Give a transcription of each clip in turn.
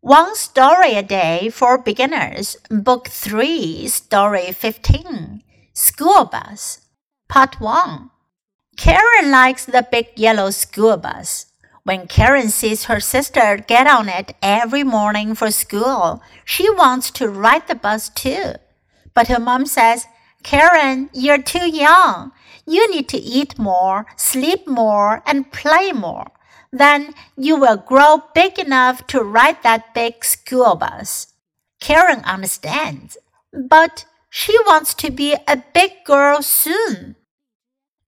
One Story a Day for Beginners, Book 3, Story 15, School Bus, Part 1. Karen likes the big yellow school bus. When Karen sees her sister get on it every morning for school, she wants to ride the bus too. But her mom says, Karen, you're too young. You need to eat more, sleep more, and play more then you will grow big enough to ride that big school bus. Karen understands, but she wants to be a big girl soon.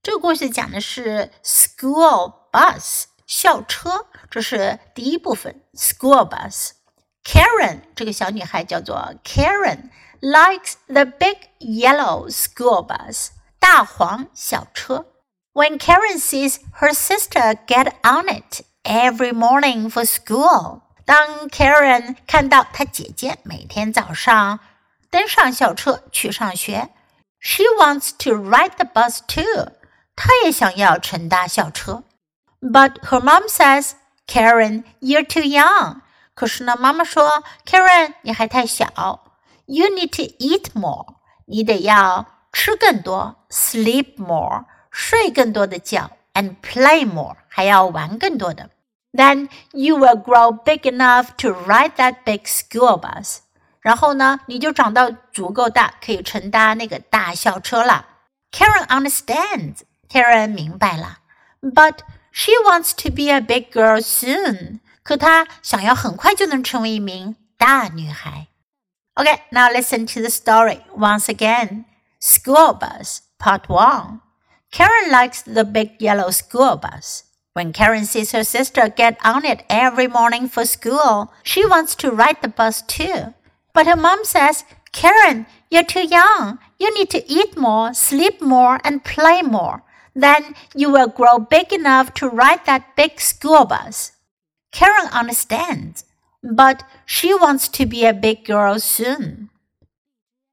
这个故事讲的是 school bus 校车，这是第一部分 school bus。Karen 这个小女孩叫做 Karen likes the big yellow school bus 大黄小车。 when Karen sees her sister get on it every morning for school，当 Karen 看到她姐姐每天早上登上校车去上学，she wants to ride the bus too。她也想要乘搭校车。But her mom says, Karen, you're too young。可是呢，妈妈说，Karen，你还太小。You need to eat more。你得要吃更多，sleep more。 睡更多的觉，and play more，还要玩更多的。Then you will grow big enough to ride that big school bus。然后呢，你就长到足够大，可以乘搭那个大校车了。Karen understands. Karen 明白了，but she wants to be a big girl soon. 可她想要很快就能成为一名大女孩。Okay, now listen to the story once again. School Bus, Part 1. Karen likes the big yellow school bus. When Karen sees her sister get on it every morning for school, she wants to ride the bus too. But her mom says, Karen, you're too young. You need to eat more, sleep more, and play more. Then you will grow big enough to ride that big school bus. Karen understands, but she wants to be a big girl soon.